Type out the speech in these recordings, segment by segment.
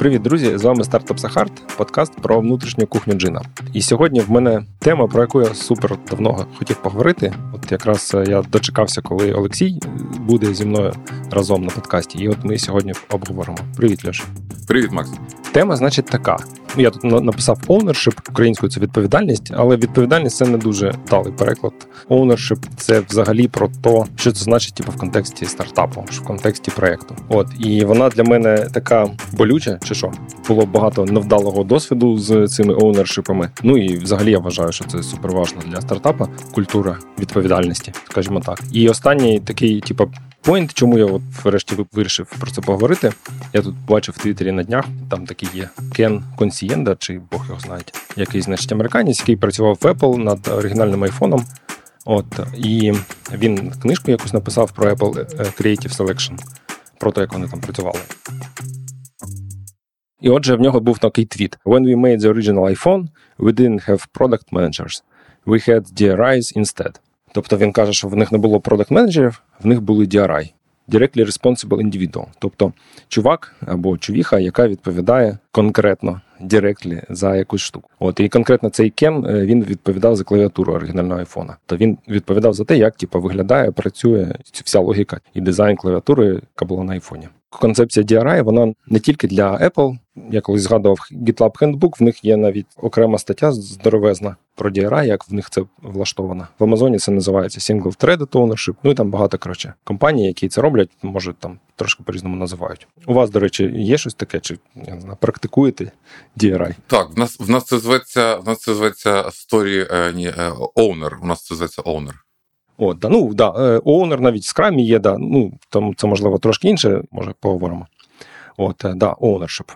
Привіт, друзі! З вами Стартап Сахарт, подкаст про внутрішню кухню джина. І сьогодні в мене тема, про яку я супер давно хотів поговорити. От якраз е, я дочекався, коли Олексій буде зі мною разом на подкасті. І от ми сьогодні обговоримо. Привіт, Льош. Привіт, Макс. Тема, значить, така. Я тут написав ownership, українською це відповідальність, але відповідальність це не дуже талий переклад. Ownership – це взагалі про те, що це значить типу, в контексті стартапу, в контексті проекту. От і вона для мене така болюча, чи що було багато невдалого досвіду з цими оунершипами. Ну і взагалі я вважаю, що це супер важливо для стартапа. Культура відповідальності, скажімо так. І останній такий, типу, Point, чому я от врешті вирішив про це поговорити. Я тут бачив в Твіттері на днях, там такий є Кен Консієнда, чи Бог його знає, який, значить, американець, який працював в Apple над оригінальним айфоном. От, І він книжку якусь написав про Apple е, Creative Selection, про те, як вони там працювали. І отже, в нього був такий твіт: When we made the original iPhone, we didn't have product managers. We had DRIs instead. Тобто він каже, що в них не було продакт менеджерів в них були DRI. Directly Responsible Individual. Тобто чувак або чувіха, яка відповідає конкретно directly за якусь штуку. От і конкретно цей Кен е, він відповідав за клавіатуру оригінального айфона. То він відповідав за те, як типу, виглядає, працює вся логіка і дизайн клавіатури, яка була на айфоні. Концепція DRI, вона не тільки для Apple. Я колись згадував GitLab Handbook, в них є навіть окрема стаття здоровезна про DRI, як в них це влаштовано. В Амазоні це називається Single Threaded Ownership, Ну і там багато коротше компаній, які це роблять, може там трошки по-різному називають. У вас, до речі, є щось таке, чи я знаю, практикуєте DRI? Так, в нас в нас це зветься в нас це зветься story, е, ні, е, owner, У нас це зветься owner. От, да, ну да, Owner навіть в скрамі є, да, ну там це можливо трошки інше, може поговоримо. От, е, да, ownership.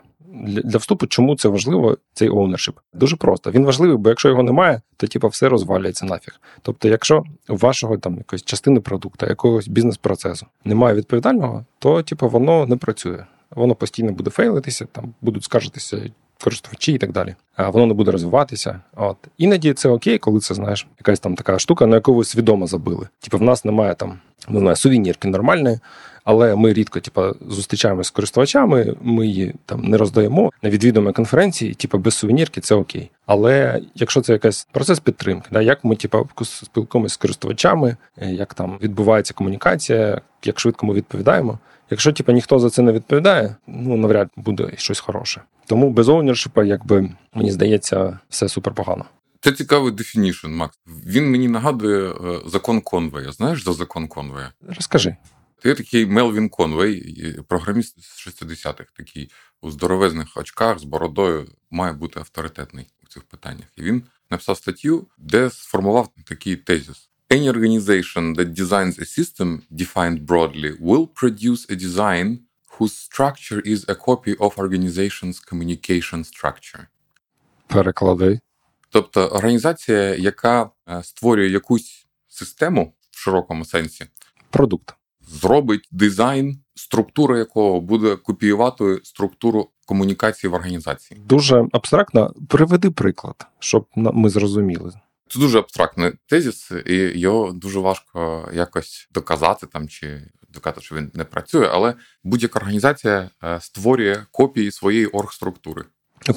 Для, вступу, чому це важливо, цей ownership? Дуже просто. Він важливий, бо якщо його немає, то типу, все розвалюється нафіг. Тобто, якщо вашого там якоїсь частини продукту, якогось бізнес-процесу немає відповідального, то типу, воно не працює. Воно постійно буде фейлитися, там будуть скаржитися користувачі і так далі. А воно не буде розвиватися. От іноді це окей, коли це знаєш, якась там така штука, на яку ви свідомо забили. Типу, в нас немає там не знаю, сувенірки нормальної, але ми рідко, типу, зустрічаємося з користувачами. Ми її там не роздаємо на відвідуємо конференції, типу, без сувенірки, це окей. Але якщо це якийсь процес підтримки, да, як ми типу, спілкуємося з користувачами, як там відбувається комунікація, як швидко ми відповідаємо. Якщо типу, ніхто за це не відповідає, ну навряд буде щось хороше. Тому без ownership а, якби мені здається, все супер погано. Це цікавий definition, Макс. Він мені нагадує е, закон Конвея. Знаєш за закон Конвея? Розкажи. Ти такий Мелвін Конвей, програміст з 60-х, такий у здоровезних очках з бородою, має бути авторитетний у цих питаннях. І він написав статтю, де сформував такий тезис. Any organization that designs a system defined broadly will produce a design whose structure is a copy of organization's communication structure. Переклади. Тобто організація, яка е, створює якусь систему в широкому сенсі, продукт зробить дизайн, структура якого буде копіювати структуру комунікації в організації. Дуже абстрактно. Приведи приклад, щоб ми зрозуміли. Це дуже абстрактний тезіс, і його дуже важко якось доказати там чи доказати, що він не працює, але будь-яка організація е, створює копії своєї оргструктури.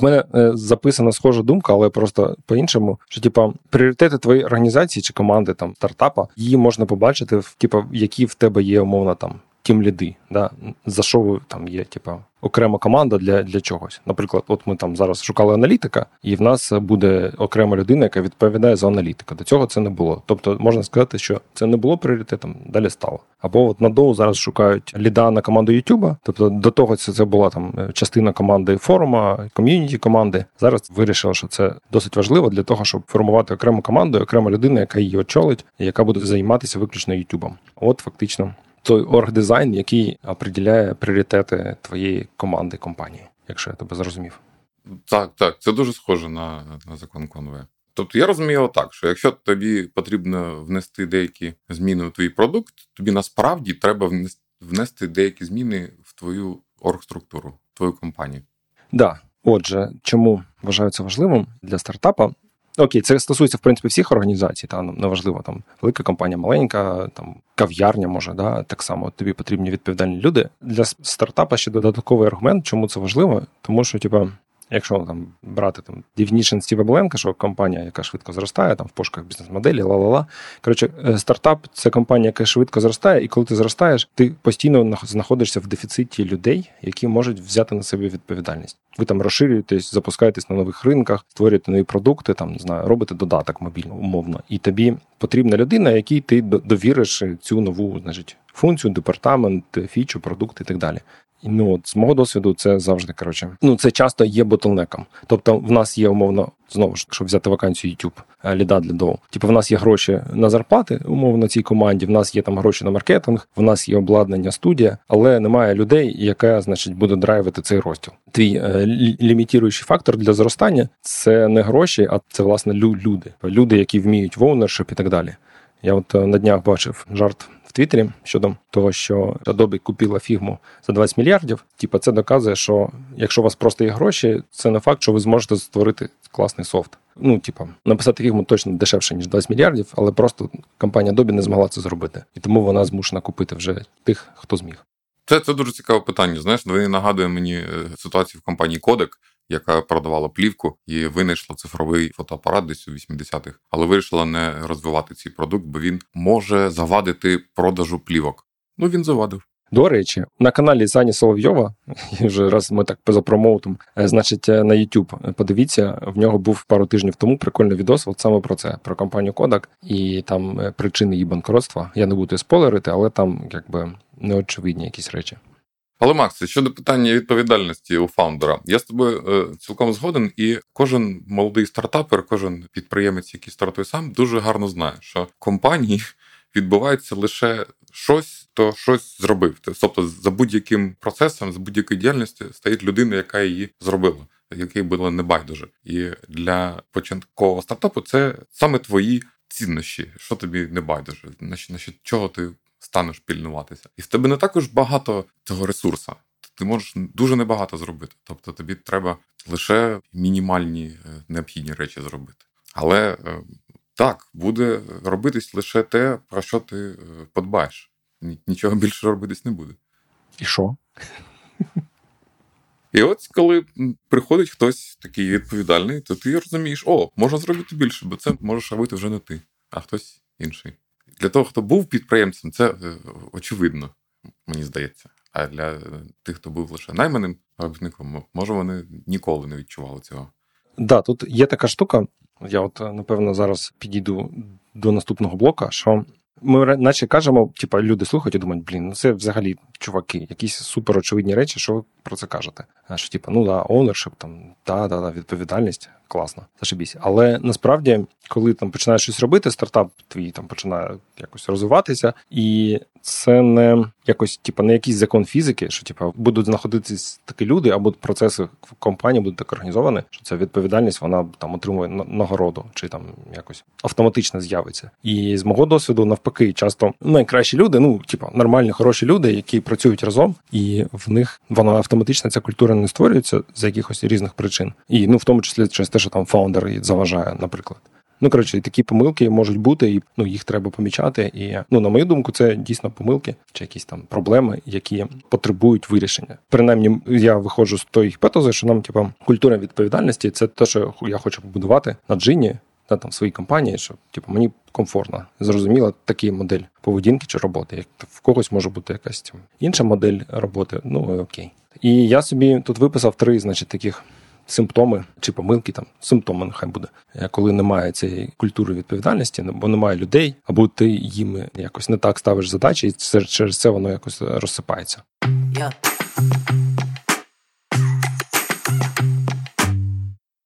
У мене е, записана схожа думка, але просто по-іншому, що типа пріоритети твоєї організації чи команди там стартапа, її можна побачити в типу, які в тебе є умовно там тім ліди, да за що ви там є, типа окрема команда для для чогось. Наприклад, от ми там зараз шукали аналітика, і в нас буде окрема людина, яка відповідає за аналітика. До цього це не було. Тобто можна сказати, що це не було пріоритетом, далі стало. Або от на доу зараз шукають ліда на команду Ютуба. Тобто до того це це була там частина команди форума, ком'юніті команди. Зараз вирішили, що це досить важливо для того, щоб формувати окрему команду, окрема людина, яка її очолить, і яка буде займатися виключно Ютубом. От фактично той оргдизайн, який определяє пріоритети твоєї команди компанії, якщо я тебе зрозумів. Так, так, це дуже схоже на на закон Конве. Тобто я розумію так, що якщо тобі потрібно внести деякі зміни у твій продукт, тобі насправді треба внести деякі зміни в твою оргструктуру, в твою компанію. Так. Да. Отже, чому вважаю це важливим для стартапа? Окей, це стосується в принципі всіх організацій. Та ну, неважливо там велика компанія, маленька, там кав'ярня може, да так само тобі потрібні відповідальні люди для стартапа. Ще додатковий аргумент, чому це важливо, тому що типа Якщо там брати там Definition Стіва Бленка, що компанія, яка швидко зростає, там в пошуках бізнес-моделі, ла-ла-ла. Коротше, е, стартап це компанія, яка швидко зростає, і коли ти зростаєш, ти постійно знаходишся в дефіциті людей, які можуть взяти на себе відповідальність. Ви там розширюєтесь, запускаєтесь на нових ринках, створюєте нові продукти, там не знаю, робите додаток мобільно, умовно, і тобі потрібна людина, якій ти довіриш цю нову, значить, функцію, департамент, фічу, продукт і так далі. Ну от з мого досвіду, це завжди коротше. Ну це часто є ботлнеком. Тобто, в нас є умовно знову ж, щоб взяти вакансію YouTube, е, ліда для доу. Типу, в нас є гроші на зарплати, умовно цій команді. В нас є там гроші на маркетинг, в нас є обладнання студія, але немає людей, яка значить буде драйвити цей розділ. Твій е, лімітіруючий фактор для зростання це не гроші, а це власне люди. Люди, які вміють в оунершип і так далі. Я от е, на днях бачив жарт в Твіттері щодо того, що Adobe купила фігму за 20 мільярдів. Типа, це доказує, що якщо у вас просто є гроші, це не факт, що ви зможете створити класний софт. Ну, типа, написати фігму точно дешевше, ніж 20 мільярдів, але просто компанія Adobe не змогла це зробити. І тому вона змушена купити вже тих, хто зміг. Це це дуже цікаве питання. Знаєш, вони нагадує мені е, ситуацію в компанії Kodak, яка продавала плівку і винайшла цифровий фотоапарат десь у 80-х, але вирішила не розвивати цей продукт, бо він може завадити продажу плівок. Ну він завадив. До речі, на каналі Сані Соловйова, вже раз ми так позапромоутом, е, значить, е, на YouTube, подивіться, в нього був пару тижнів тому прикольний відос, от саме про це, про компанію Kodak і там е, причини її банкротства. Я не буду спойлерити, але там якби неочевидні якісь речі. Але Макс, щодо питання відповідальності у фаундера, я з тобою е, цілком згоден, і кожен молодий стартапер, кожен підприємець, який стартує сам, дуже гарно знає, що компанії відбувається лише щось, то щось зробив. Тобто, за будь-яким процесом, за будь-якою діяльністю стоїть людина, яка її зробила. Який було небайдуже, і для початкового стартапу це саме твої ціннощі, що тобі не байдуже, на чого ти станеш пільнуватися. І в тебе не також багато цього ресурсу. Ти можеш дуже небагато зробити. Тобто тобі треба лише мінімальні е, необхідні речі зробити. Але е, так, буде робитись лише те, про що ти е, подбаєш. Нічого більше робитись не буде. І що? І от коли приходить хтось такий відповідальний, то ти розумієш, о, можна зробити більше, бо це можеш робити вже не ти, а хтось інший. Для того, хто був підприємцем, це е, очевидно, мені здається. А для тих, хто був лише найманим робітником, може вони ніколи не відчували цього. Да, тут є така штука. Я от напевно зараз підійду до наступного блока, що ми наче кажемо, типа люди слухають і думають, блін, ну це взагалі чуваки, якісь супер очевидні речі, що ви про це кажете. А Що, типа, ну да, ownership, там, да, да, да, відповідальність, класно, зашибісь. Але насправді, коли там починаєш щось робити, стартап твій там починає якось розвиватися, і це не якось, типа, не якийсь закон фізики, що типа будуть знаходитись такі люди, або процеси в компанії будуть так організовані, що ця відповідальність вона там отримує нагороду, чи там якось автоматично з'явиться. І з мого досвіду, навпаки, часто найкращі люди, ну типа нормальні, хороші люди, які працюють разом, і в них вона автоматично ця культура не створюється з якихось різних причин, і ну в тому числі через те, що там фаундер заважає, наприклад. Ну, коротше, такі помилки можуть бути, і ну їх треба помічати. І ну, на мою думку, це дійсно помилки чи якісь там проблеми, які потребують вирішення. Принаймні, я виходжу з тої гіпотези, що нам, типа, культура відповідальності це те, що я хочу побудувати на джині. На там своїй компанії, що типу мені комфортно, зрозуміла такий модель поведінки чи роботи. Як в когось може бути якась інша модель роботи. Ну окей. І я собі тут виписав три, значить, таких симптоми чи помилки, там симптоми нехай буде, е, коли немає цієї культури відповідальності, бо немає людей, або ти їм якось не так ставиш задачі, і через це воно якось розсипається. Yeah.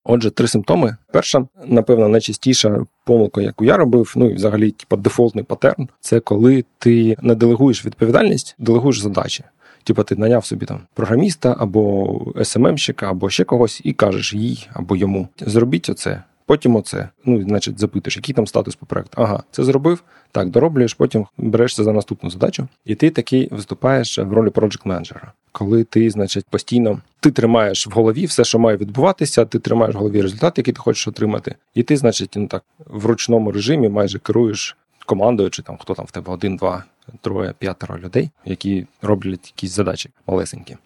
Отже, три симптоми. Перша, напевно, найчастіша помилка, яку я робив, ну і взагалі, типу, дефолтний патерн, це коли ти не делегуєш відповідальність, делегуєш задачі. Типу, ти наняв собі там програміста або СММщика, або ще когось, і кажеш їй або йому: зробіть оце. потім оце. Ну, значить, запитуєш, який там статус по проекту. Ага, це зробив. Так, дороблюєш, потім берешся за наступну задачу, і ти такий виступаєш в ролі проджект менеджера коли ти, значить, постійно ти тримаєш в голові все, що має відбуватися, ти тримаєш в голові результат, який ти хочеш отримати, і ти, значить, ну так в ручному режимі майже керуєш командою, чи там хто там в тебе один, два, троє, п'ятеро людей, які роблять якісь задачі малесенькі.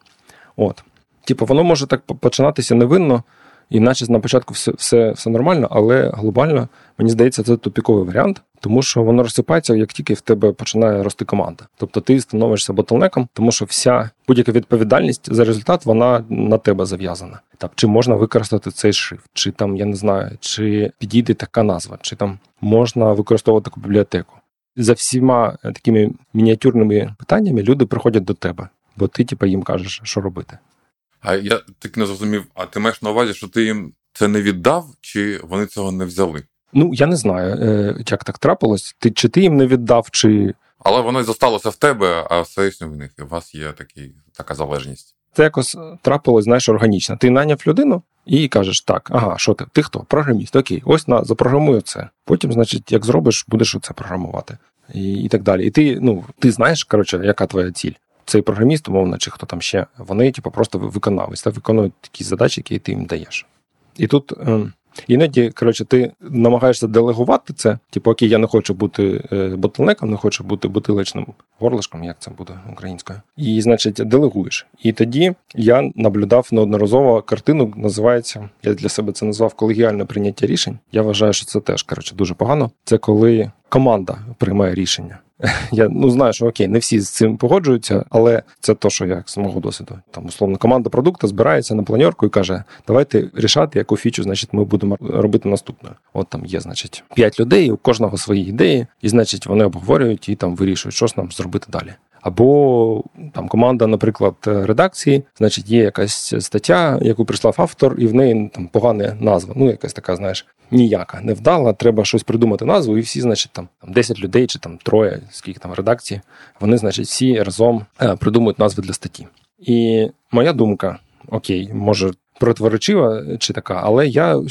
От. Типу, воно може так починатися невинно, і наче на початку все все, все нормально, але глобально, мені здається, це тупіковий варіант, тому що воно розсипається, як тільки в тебе починає рости команда. Тобто ти становишся ботлнеком, тому що вся будь-яка відповідальність за результат вона на тебе зав'язана. Так, чи можна використати цей шрифт, чи там я не знаю, чи підійде така назва, чи там можна використовувати таку бібліотеку. За всіма такими мініатюрними питаннями люди приходять до тебе, бо ти, типу, їм кажеш, що робити. А я так не зрозумів, а ти маєш на увазі, що ти їм це не віддав, чи вони цього не взяли? Ну, я не знаю, е, як так трапилось. Ти Чи ти їм не віддав, чи. Але воно й зосталося в тебе, а все в них. У вас є такий, така залежність. Це якось трапилось, знаєш, органічно. Ти найняв людину і кажеш, так, ага, що ти? Ти хто? Програміст, окей, ось на запрограмую це. Потім, значить, як зробиш, будеш це програмувати. І і так далі. І ти ну, ти знаєш, коротше, яка твоя ціль цей програміст, умовно, чи хто там ще, вони типу, просто виконавець, та виконують такі задачі, які ти їм даєш. І тут ем, іноді, коротше, ти намагаєшся делегувати це, типу, окей, я не хочу бути е, не хочу бути бутилечним горлишком, як це буде українською. І, значить, делегуєш. І тоді я наблюдав неодноразово картину, називається, я для себе це назвав колегіальне прийняття рішень. Я вважаю, що це теж коротше, дуже погано. Це коли команда приймає рішення. Я ну знаю, що окей, не всі з цим погоджуються, але це то, що я з мого досвіду. Там условно команда продукту збирається на планерку і каже: давайте рішати, яку фічу, значить, ми будемо робити наступною. От там є, значить, п'ять людей, у кожного свої ідеї, і значить вони обговорюють і там вирішують, що ж нам зробити далі. Або там команда, наприклад, редакції, значить, є якась стаття, яку прислав автор, і в неї там погана назва. Ну, якась така, знаєш, ніяка, невдала. Треба щось придумати назву, і всі, значить, там 10 людей чи там троє, скільки там редакції, вони, значить, всі разом е, придумують назви для статті. І моя думка, окей, може противоречива чи така, але я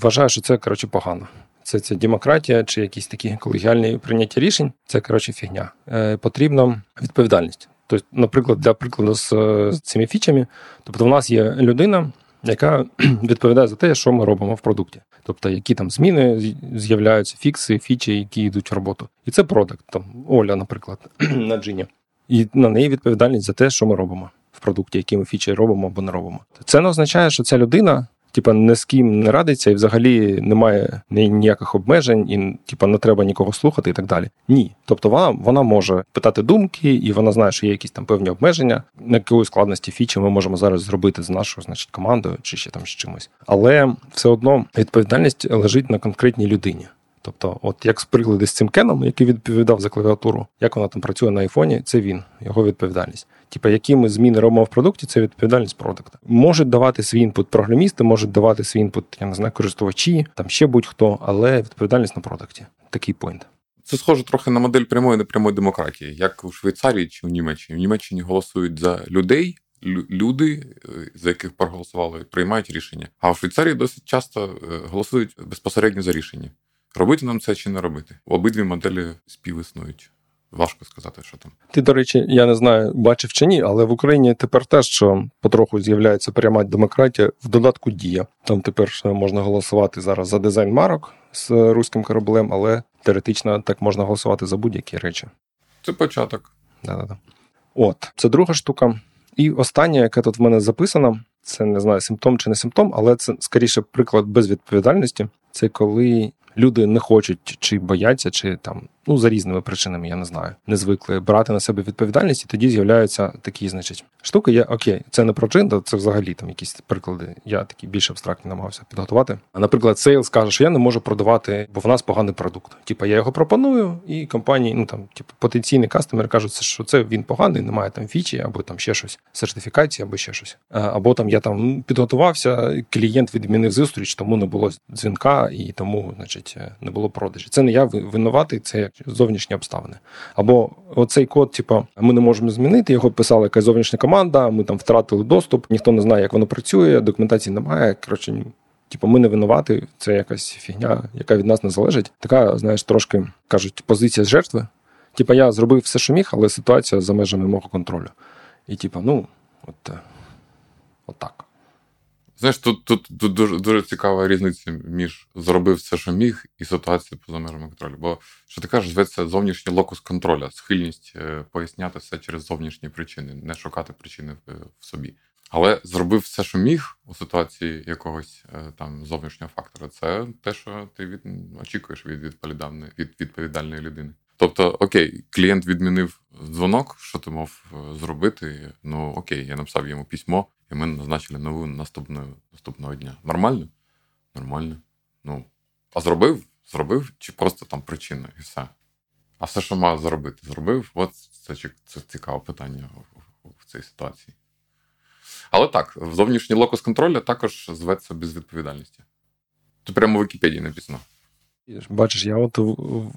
вважаю, що це коротше погано. Це це демократія чи якісь такі колегіальні прийняття рішень. Це коротше фігня. Е, Потрібна відповідальність. Тобто, наприклад, для прикладу з, з цими фічами, тобто, в нас є людина, яка відповідає за те, що ми робимо в продукті. Тобто, які там зміни з'являються, фікси, фічі, які йдуть в роботу. І це продакт, там Оля, наприклад, на джині. І на неї відповідальність за те, що ми робимо в продукті, які ми фічі робимо або не робимо. Це не означає, що ця людина типа не з ким не радиться, і взагалі немає ніяких обмежень, і типа не треба нікого слухати і так далі. Ні. Тобто вона вона може питати думки, і вона знає, що є якісь там певні обмеження, на якої складності фічі ми можемо зараз зробити з нашою, значить, командою чи ще там з чимось. Але все одно відповідальність лежить на конкретній людині. Тобто, от як з приклади з цим Кеном, який відповідав за клавіатуру, як вона там працює на айфоні, це він, його відповідальність. Типа, які ми зміни робимо в продукті, це відповідальність продукта. Можуть давати свій input програмісти, можуть давати свій input, я не знаю, користувачі, там ще будь-хто, але відповідальність на продукті. Такий point. Це схоже трохи на модель прямої непрямої демократії, як у Швейцарії чи у Німеччині. В Німеччині голосують за людей. Люди, е, за яких проголосували, приймають рішення. А в Швейцарії досить часто е, голосують безпосередньо за рішення. Робити нам це чи не робити? Обидві моделі співіснують. Важко сказати, що там. Ти, до речі, я не знаю, бачив чи ні, але в Україні тепер теж що потроху з'являється пряма демократія в додатку Дія. Там тепер можна голосувати зараз за дизайн марок з руським кораблем, але теоретично так можна голосувати за будь-які речі. Це початок. Да-да-да. От, це друга штука. І останнє, яке тут в мене записано, це не знаю, симптом чи не симптом, але це скоріше приклад безвідповідальності. Це коли люди не хочуть чи бояться, чи там ну за різними причинами, я не знаю, не звикли брати на себе відповідальність, і тоді з'являються такі, значить, штуки. Я окей, це не про джинда, це взагалі там якісь приклади. Я такі більш абстрактні намагався підготувати. А наприклад, sales каже, що я не можу продавати, бо в нас поганий продукт. Типа я його пропоную, і компанії, ну там, типу, потенційний кастомер кажуть, що це він поганий, немає там фічі, або там ще щось, сертифікації, або ще щось. Або там я там підготувався, клієнт відмінив зустріч, тому не було дзвінка, і тому, значить, не було продажі. Це не я винуватий, це зовнішні обставини. Або оцей код, типу, ми не можемо змінити, його писала якась зовнішня команда, ми там втратили доступ, ніхто не знає, як воно працює, документації немає. Коротше, типу, ми не винувати, це якась фігня, яка від нас не залежить. Така, знаєш, трошки кажуть, позиція з жертви. Типа, я зробив все, що міг, але ситуація за межами мого контролю. І, типа, ну, от, е, от так. Знаєш, тут тут, тут дуже дуже цікава різниця між зробив все, що міг, і ситуацією поза межами контролю. Бо що ти кажеш, зветься зовнішній локус контроля, схильність е, поясняти все через зовнішні причини, не шукати причини в, в собі. Але зробив все, що міг у ситуації якогось е, там зовнішнього фактора. Це те, що ти від очікуєш від відповідальної від відповідальної людини. Тобто, окей, клієнт відмінив дзвонок, що ти мав е, зробити. Ну окей, я написав йому письмо, і ми назначили нову наступного наступного дня. Нормально? Нормально. Ну, а зробив? Зробив, чи просто там причина, і все. А все, що мав зробити, зробив. От це це цікаве питання в, в цій ситуації. Але так, зовнішній локус контролю також зветься безвідповідальності. Тут прямо в Вікіпедії написано. Бачиш, я от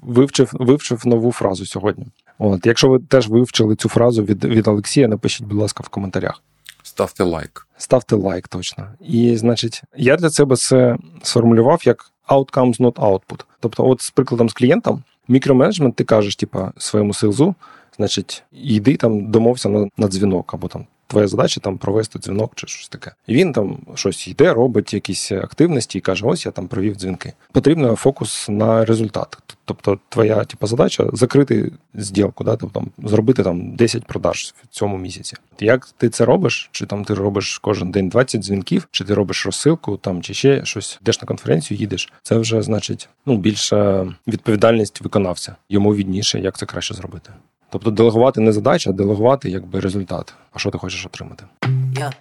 вивчив вивчив нову фразу сьогодні. От, Якщо ви теж вивчили цю фразу від від Олексія, напишіть, будь ласка, в коментарях. Ставте лайк. Ставте лайк, точно. І, значить, я для себе це сформулював як outcomes, not output. Тобто, от з прикладом з клієнтом, мікроменеджмент, ти кажеш, типа, своєму силзу, значить, йди там, домовся на, на дзвінок або там твоя задача там провести дзвінок чи щось таке. І він там щось йде, робить якісь активності і каже: ось я там провів дзвінки. Потрібно фокус на результат. Тобто, твоя типу, задача закрити зділку, да, тобто зробити там 10 продаж в цьому місяці. Як ти це робиш? Чи там ти робиш кожен день 20 дзвінків, чи ти робиш розсилку, там чи ще щось, йдеш на конференцію, їдеш. Це вже значить ну більша відповідальність виконавця. Йому відніше, як це краще зробити. Тобто делегувати не задача, а делегувати якби результат. А що ти хочеш отримати? Yeah.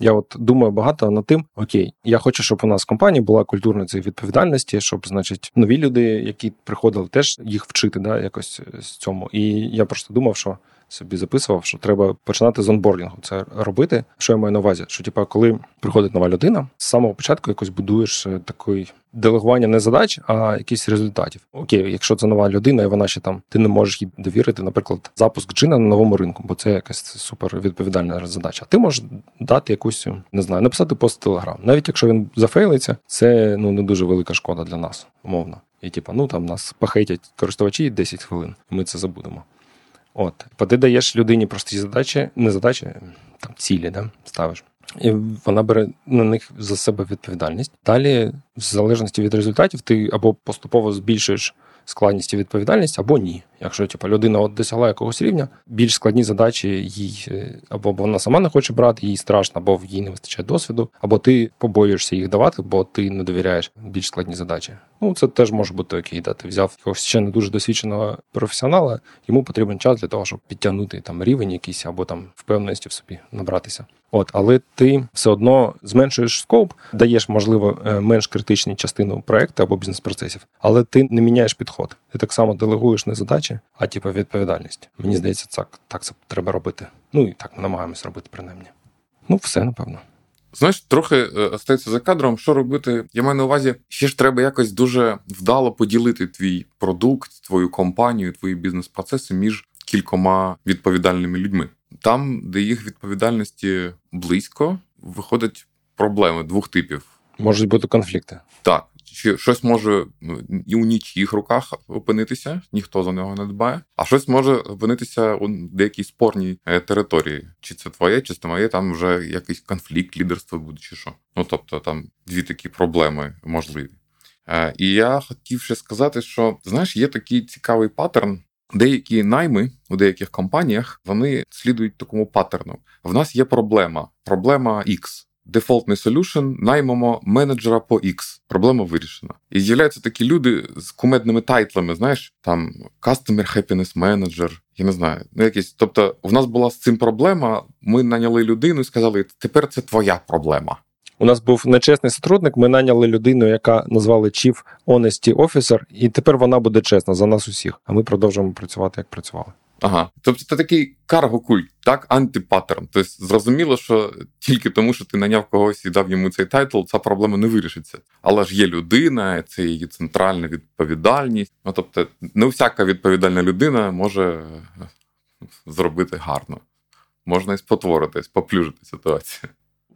Я от думаю багато над тим, окей, я хочу, щоб у нас в компанії була культура цієї відповідальності, щоб, значить, нові люди, які приходили, теж їх вчити, да, якось з цьому. І я просто думав, що собі записував, що треба починати з онбордінгу це робити. Що я маю на увазі? Що типа, коли приходить нова людина, з самого початку якось будуєш е, такий делегування не задач, а якісь результатів. Окей, якщо це нова людина, і вона ще там ти не можеш їй довірити, наприклад, запуск джина на новому ринку, бо це якась супер відповідальна задача. Ти можеш дати якусь, не знаю, написати пост Телеграм. Навіть якщо він зафейлиться, це ну не дуже велика шкода для нас, умовно. І типа, ну там нас похейтять користувачі 10 хвилин, і ми це забудемо. От, бо ти даєш людині прості задачі, не задачі, там цілі, да, ставиш. І вона бере на них за себе відповідальність. Далі, в залежності від результатів, ти або поступово збільшуєш складність і відповідальність, або ні. Якщо типу, людина от досягла якогось рівня, більш складні задачі їй е, або вона сама не хоче брати, їй страшно, або їй не вистачає досвіду, або ти побоюєшся їх давати, бо ти не довіряєш більш складні задачі. Ну це теж може бути окей. Да? Ти взяв якогось ще не дуже досвідченого професіонала, йому потрібен час для того, щоб підтягнути там рівень якийсь або там впевненості в собі набратися. От, але ти все одно зменшуєш скоп, даєш, можливо, е, менш критичні частину проекту або бізнес-процесів, але ти не міняєш підход. Ти так само делегуєш не задачі, а типу відповідальність. Мені здається, так так це треба робити. Ну і так ми намагаємось робити принаймні. Ну, все напевно. Знаєш, трохи е, остається за кадром, що робити. Я маю на увазі, ще ж треба якось дуже вдало поділити твій продукт, твою компанію, твої бізнес-процеси між кількома відповідальними людьми. Там, де їх відповідальності близько, виходять проблеми двох типів. Можуть бути конфлікти. Так. Чи щось може ну, і у нічиїх руках опинитися, ніхто за нього не дбає, а щось може опинитися у деякій спорній е, території. Чи це твоє, чи це моє, там вже якийсь конфлікт лідерства буде, чи що. Ну тобто там дві такі проблеми можливі. Е, і я хотів ще сказати, що знаєш, є такий цікавий паттерн Деякі найми у деяких компаніях вони слідують такому паттерну. В нас є проблема. Проблема X. Дефолтний solution, наймемо менеджера по X. Проблема вирішена. І з'являються такі люди з кумедними тайтлами, знаєш, там Customer Happiness Manager, я не знаю, ну якісь. Тобто, в нас була з цим проблема. Ми наняли людину і сказали, тепер це твоя проблема. У нас був нечесний сотрудник. Ми наняли людину, яка назвали Chief Honesty Officer, і тепер вона буде чесна за нас усіх. А ми продовжуємо працювати як працювали. Ага, тобто це такий карго-культ, так, антипаттерн. Тобто зрозуміло, що тільки тому, що ти наняв когось і дав йому цей title, ця проблема не вирішиться. Але ж є людина, це її центральна відповідальність. Ну тобто, не всяка відповідальна людина може зробити гарно. можна і спотворитись, поплюжити ситуацію.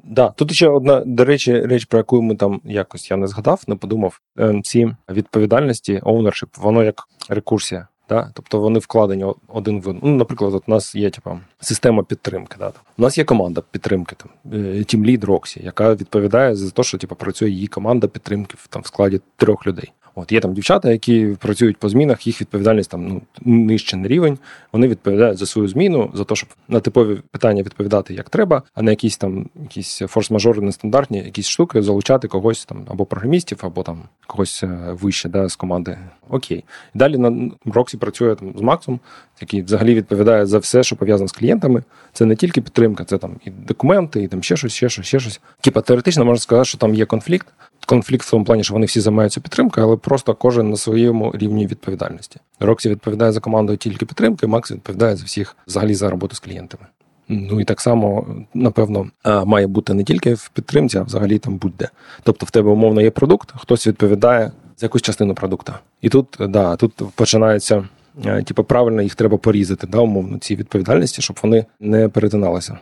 Да, тут ще одна, до речі, реч, про яку ми там якось я не згадав, не подумав. Ем, ці відповідальності, ownership, воно як рекурсія. Да? Тобто вони вкладені один в ну, наприклад, от у нас є типа система підтримки. Да? У нас є команда підтримки, там Тімлід Роксі, яка відповідає за те, що типу, працює її команда підтримки там в складі трьох людей. От є там дівчата, які працюють по змінах, їх відповідальність там ну нижче рівень. Вони відповідають за свою зміну, за те, щоб на типові питання відповідати як треба, а не якісь там якісь форс-мажори нестандартні, якісь штуки залучати когось там або програмістів, або там когось е, вище да, з команди. Окей. Далі на Роксі працює там з Максом, який взагалі відповідає за все, що пов'язане з клієнтами. Це не тільки підтримка, це там і документи, і там ще щось, ще щось, ще щось. Типа теоретично можна сказати, що там є конфлікт, конфлікт в тому плані, що вони всі займаються підтримкою, але просто кожен на своєму рівні відповідальності. Роксі відповідає за командою тільки підтримки, Макс відповідає за всіх взагалі за роботу з клієнтами. Ну і так само, напевно, має бути не тільки в підтримці, а взагалі там будь-де. Тобто, в тебе умовно є продукт, хтось відповідає за якусь частину продукту. І тут да, тут починається, е, типу, правильно їх треба порізати, да, умовно, ці відповідальності, щоб вони не перетиналися.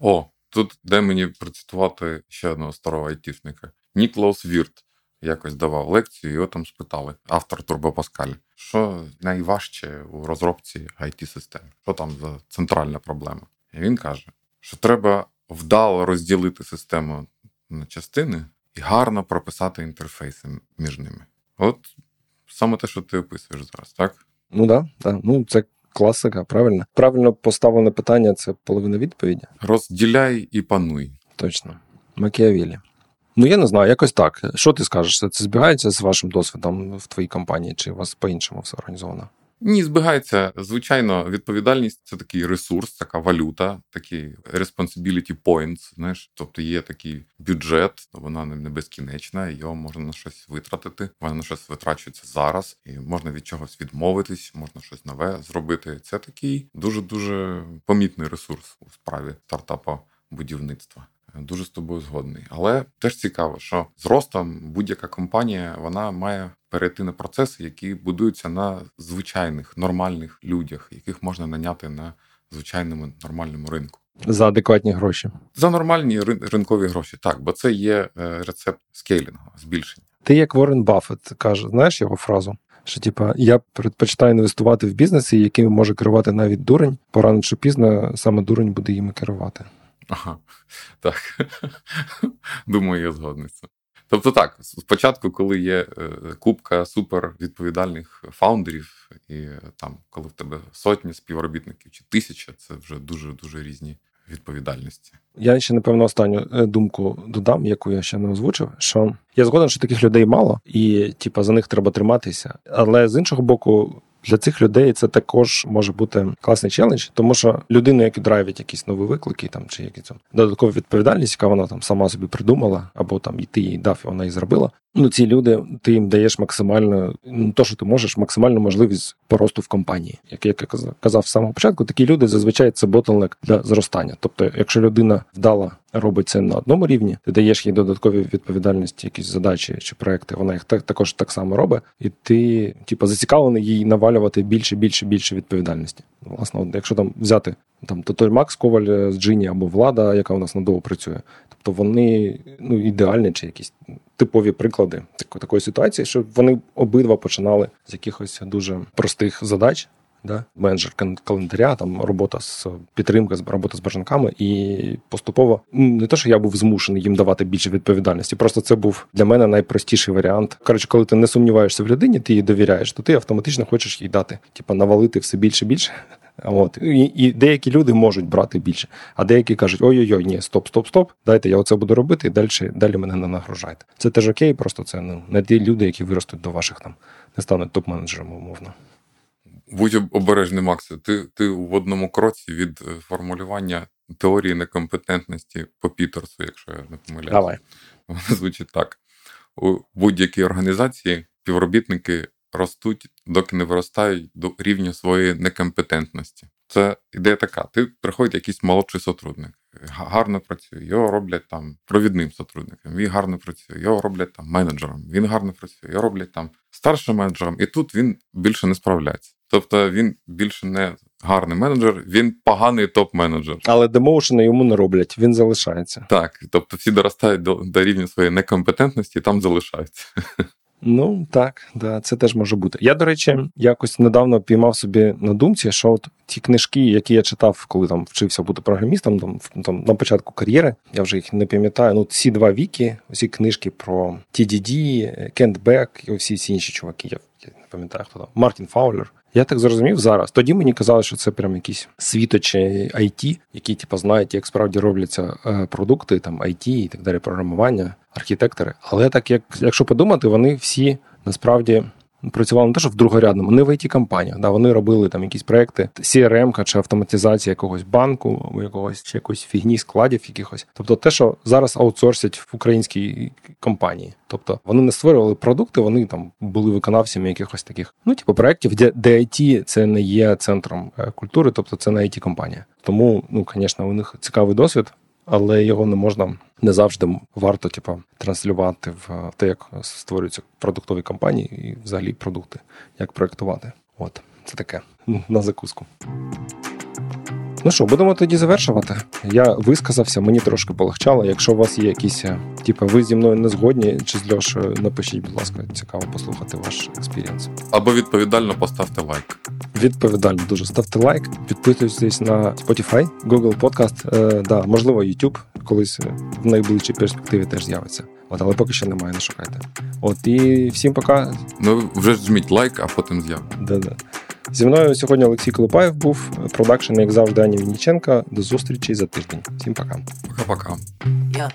О, тут де мені процитувати ще одного старого айтішника. Ніклаус Вірт якось давав лекцію, його там спитали, автор Turbo Pascal, що найважче у розробці IT систем що там за центральна проблема? І він каже, що треба вдало розділити систему на частини і гарно прописати інтерфейси між ними. От саме те, що ти описуєш зараз, так? Ну так, да, да. ну це класика, правильно. Правильно поставлене питання це половина відповіді. Розділяй і пануй. Точно. Макіавілі. Ну, я не знаю, якось так. Що ти скажеш? Це збігається з вашим досвідом в твоїй компанії, чи у вас по-іншому все організовано? Ні, збігається. Звичайно, відповідальність це такий ресурс, така валюта, такий responsibility points, знаєш, тобто є такий бюджет, вона не безкінечна, його можна на щось витратити, вона на щось витрачується зараз, і можна від чогось відмовитись, можна щось нове зробити. Це такий дуже дуже помітний ресурс у справі стартапа будівництва. Дуже з тобою згодний. Але теж цікаво, що з ростом будь-яка компанія вона має перейти на процеси, які будуються на звичайних нормальних людях, яких можна наняти на звичайному нормальному ринку. За адекватні гроші. За нормальні ринкові гроші, так, бо це є е, рецепт скейлінгу, збільшення. Ти як Ворен Баффет каже, знаєш його фразу? Що, типа, я предпочитаю інвестувати в бізнесі, яким може керувати навіть дурень, порано чи пізно саме дурень буде їм керувати. Ага, так. Думаю, я згодний. Тобто, так, спочатку, коли є е, купка супервідповідальних фаундерів, і там, коли в тебе сотні співробітників чи тисяча, це вже дуже дуже різні відповідальності. Я ще напевно останню е, думку додам, яку я ще не озвучив. Що я згоден, що таких людей мало, і типа за них треба триматися. Але з іншого боку, для цих людей це також може бути класний челендж, тому що людина, які драйвить якісь нові виклики, там чи якісь там додаткову відповідальність, яка вона там сама собі придумала, або там і ти їй дав, і вона її зробила. Ну ці люди, ти їм даєш максимально ну то, що ти можеш, максимальну можливість поросту в компанії. Як я казав з самого початку, такі люди зазвичай це ботлнек для зростання. Тобто, якщо людина вдала робить це на одному рівні, ти даєш їй додаткові відповідальності, якісь задачі чи проекти. Вона їх так також так само робить, і ти, типу, зацікавлений їй навалювати більше, більше, більше відповідальності. Власне, от, якщо там взяти там то той Макс Коваль з Джині або влада, яка у нас надовго працює, тобто вони ну ідеальні чи якісь. Типові приклади такої ситуації, що вони обидва починали з якихось дуже простих задач, да? менеджер календаря, там робота з підтримкою, робота з бажанками, і поступово не те, що я був змушений їм давати більше відповідальності. Просто це був для мене найпростіший варіант. Коротше, коли ти не сумніваєшся в людині, ти їй довіряєш, то ти автоматично хочеш їй дати, типа навалити все більше більше. От і, і деякі люди можуть брати більше, а деякі кажуть: ой-ой-ой, ні, стоп, стоп, стоп. Дайте я оце буду робити, і далі далі мене не нагружайте. Це теж окей, просто це ну, не ті люди, які виростуть до ваших там, не стануть топ-менеджерами, умовно. Будь обережний, Максе. Ти ти в одному кроці від е, формулювання теорії некомпетентності по Пітерсу, якщо я не помиляюся. Давай. Воно звучить так: у будь-якій організації співробітники ростуть, доки не виростають до рівня своєї некомпетентності. Це ідея така: ти приходить якийсь молодший сотрудник, гарно працює, його роблять там провідним сотрудником, він гарно працює, його роблять там менеджером, він гарно працює, його роблять там старшим менеджером, і тут він більше не справляється. Тобто він більше не гарний менеджер, він поганий топ-менеджер. Але демоушени йому не роблять, він залишається. Так, тобто всі доростають до, до рівня своєї некомпетентності і там залишаються. Ну так, да, це теж може бути. Я, до речі, якось недавно піймав собі на думці, що от ті книжки, які я читав, коли там вчився бути програмістом, там, там на початку кар'єри, я вже їх не пам'ятаю. Ну, ці два віки, усі книжки про TDD, Кент Бек і всі ці інші чуваки. Я, я не пам'ятаю, хто там Мартін Фаулер. Я так зрозумів зараз. Тоді мені казали, що це прям якісь світочі IT, які типу, знають, як справді робляться е, продукти, там IT і так далі, програмування, архітектори. Але так як якщо подумати, вони всі насправді. Працювали не те, що в другорядному, не в it компаніях Да, вони робили там якісь проекти, CRM чи автоматизація якогось банку, або якогось чи якоїсь фігні складів якихось. Тобто, те, що зараз аутсорсять в українській компанії. Тобто вони не створювали продукти, вони там були виконавцями якихось таких, ну типу проєктів, де, де IT це не є центром е, культури, тобто це не it компанія. Тому, ну звісно, у них цікавий досвід але його не можна не завжди варто, типу, транслювати в те, як створюються продуктові компанії і взагалі продукти, як проектувати. От це таке на закуску. Ну що, будемо тоді завершувати. Я висказався, мені трошки полегчало. Якщо у вас є якісь, типу, ви зі мною не згодні, чи з Льошою, напишіть, будь ласка, цікаво послухати ваш experience. Або відповідально поставте лайк. Відповідально дуже ставте лайк, підписуйтесь на Spotify, Google Podcast, е, да, можливо, YouTube колись в найближчій перспективі теж з'явиться. От, але поки що немає, не шукайте. От і всім пока. Ну вже жміть лайк, а потім з'явиться. Да-да. Зі мною сьогодні Олексій Колупаєв був продакшн, як завжди, Ані Вінніченка. До зустрічі за тиждень. Всім пока. Пока-пока. Yeah.